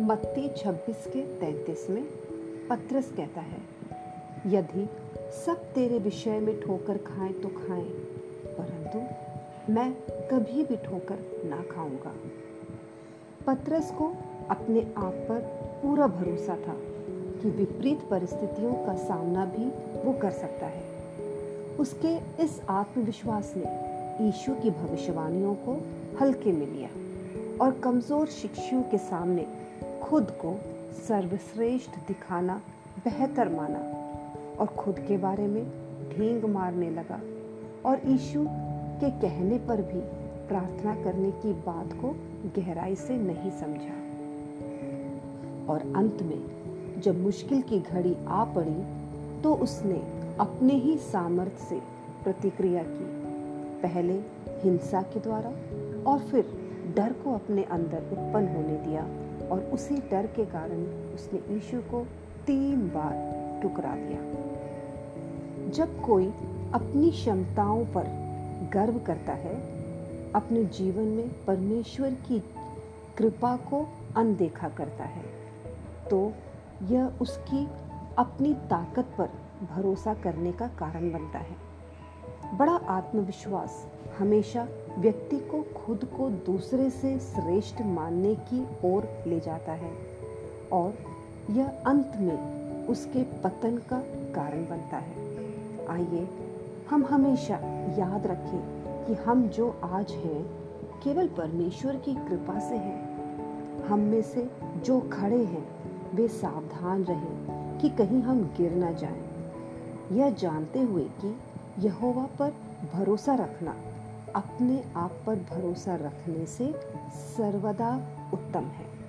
मत्ती 26 के 33 में पत्रस कहता है, यदि सब तेरे विषय में ठोकर खाएँ तो खाएँ, परंतु मैं कभी भी ठोकर ना खाऊँगा। पत्रस को अपने आप पर पूरा भरोसा था कि विपरीत परिस्थितियों का सामना भी वो कर सकता है। उसके इस आत्मविश्वास ने ईशु की भविष्यवाणियों को हल्के में लिया। और कमज़ोर शिक्षुओं के सामने खुद को सर्वश्रेष्ठ दिखाना, बेहतर माना और खुद के बारे में ढींग मारने लगा और ईशु के कहने पर भी प्रार्थना करने की बात को गहराई से नहीं समझा। और अंत में, जब मुश्किल की घड़ी आ पड़ी तो उसने अपने ही सामर्थ्य से प्रतिक्रिया की, पहले हिंसा के द्वारा और फिर डर को अपने अंदर उत्पन्न होने दिया और उसी डर के कारण उसने यीशु को तीन बार टुकरा दिया। जब कोई अपनी क्षमताओं पर गर्व करता है, अपने जीवन में परमेश्वर की कृपा को अनदेखा करता है तो यह उसकी अपनी ताकत पर भरोसा करने का कारण बनता है। बड़ा आत्मविश्वास, हमेशा व्यक्ति को खुद को दूसरे से श्रेष्ठ मानने की ओर ले जाता है और यह अंत में उसके पतन का कारण बनता है आइए, हम हमेशा याद रखें कि हम जो आज हैं, केवल परमेश्वर की कृपा से हैं हम में से जो खड़े हैं, वे सावधान रहें कि कहीं हम गिर ना जाएँ। यह जानते हुए कि यहोवा पर भरोसा रखना अपने आप पर भरोसा रखने से सर्वदा उत्तम है।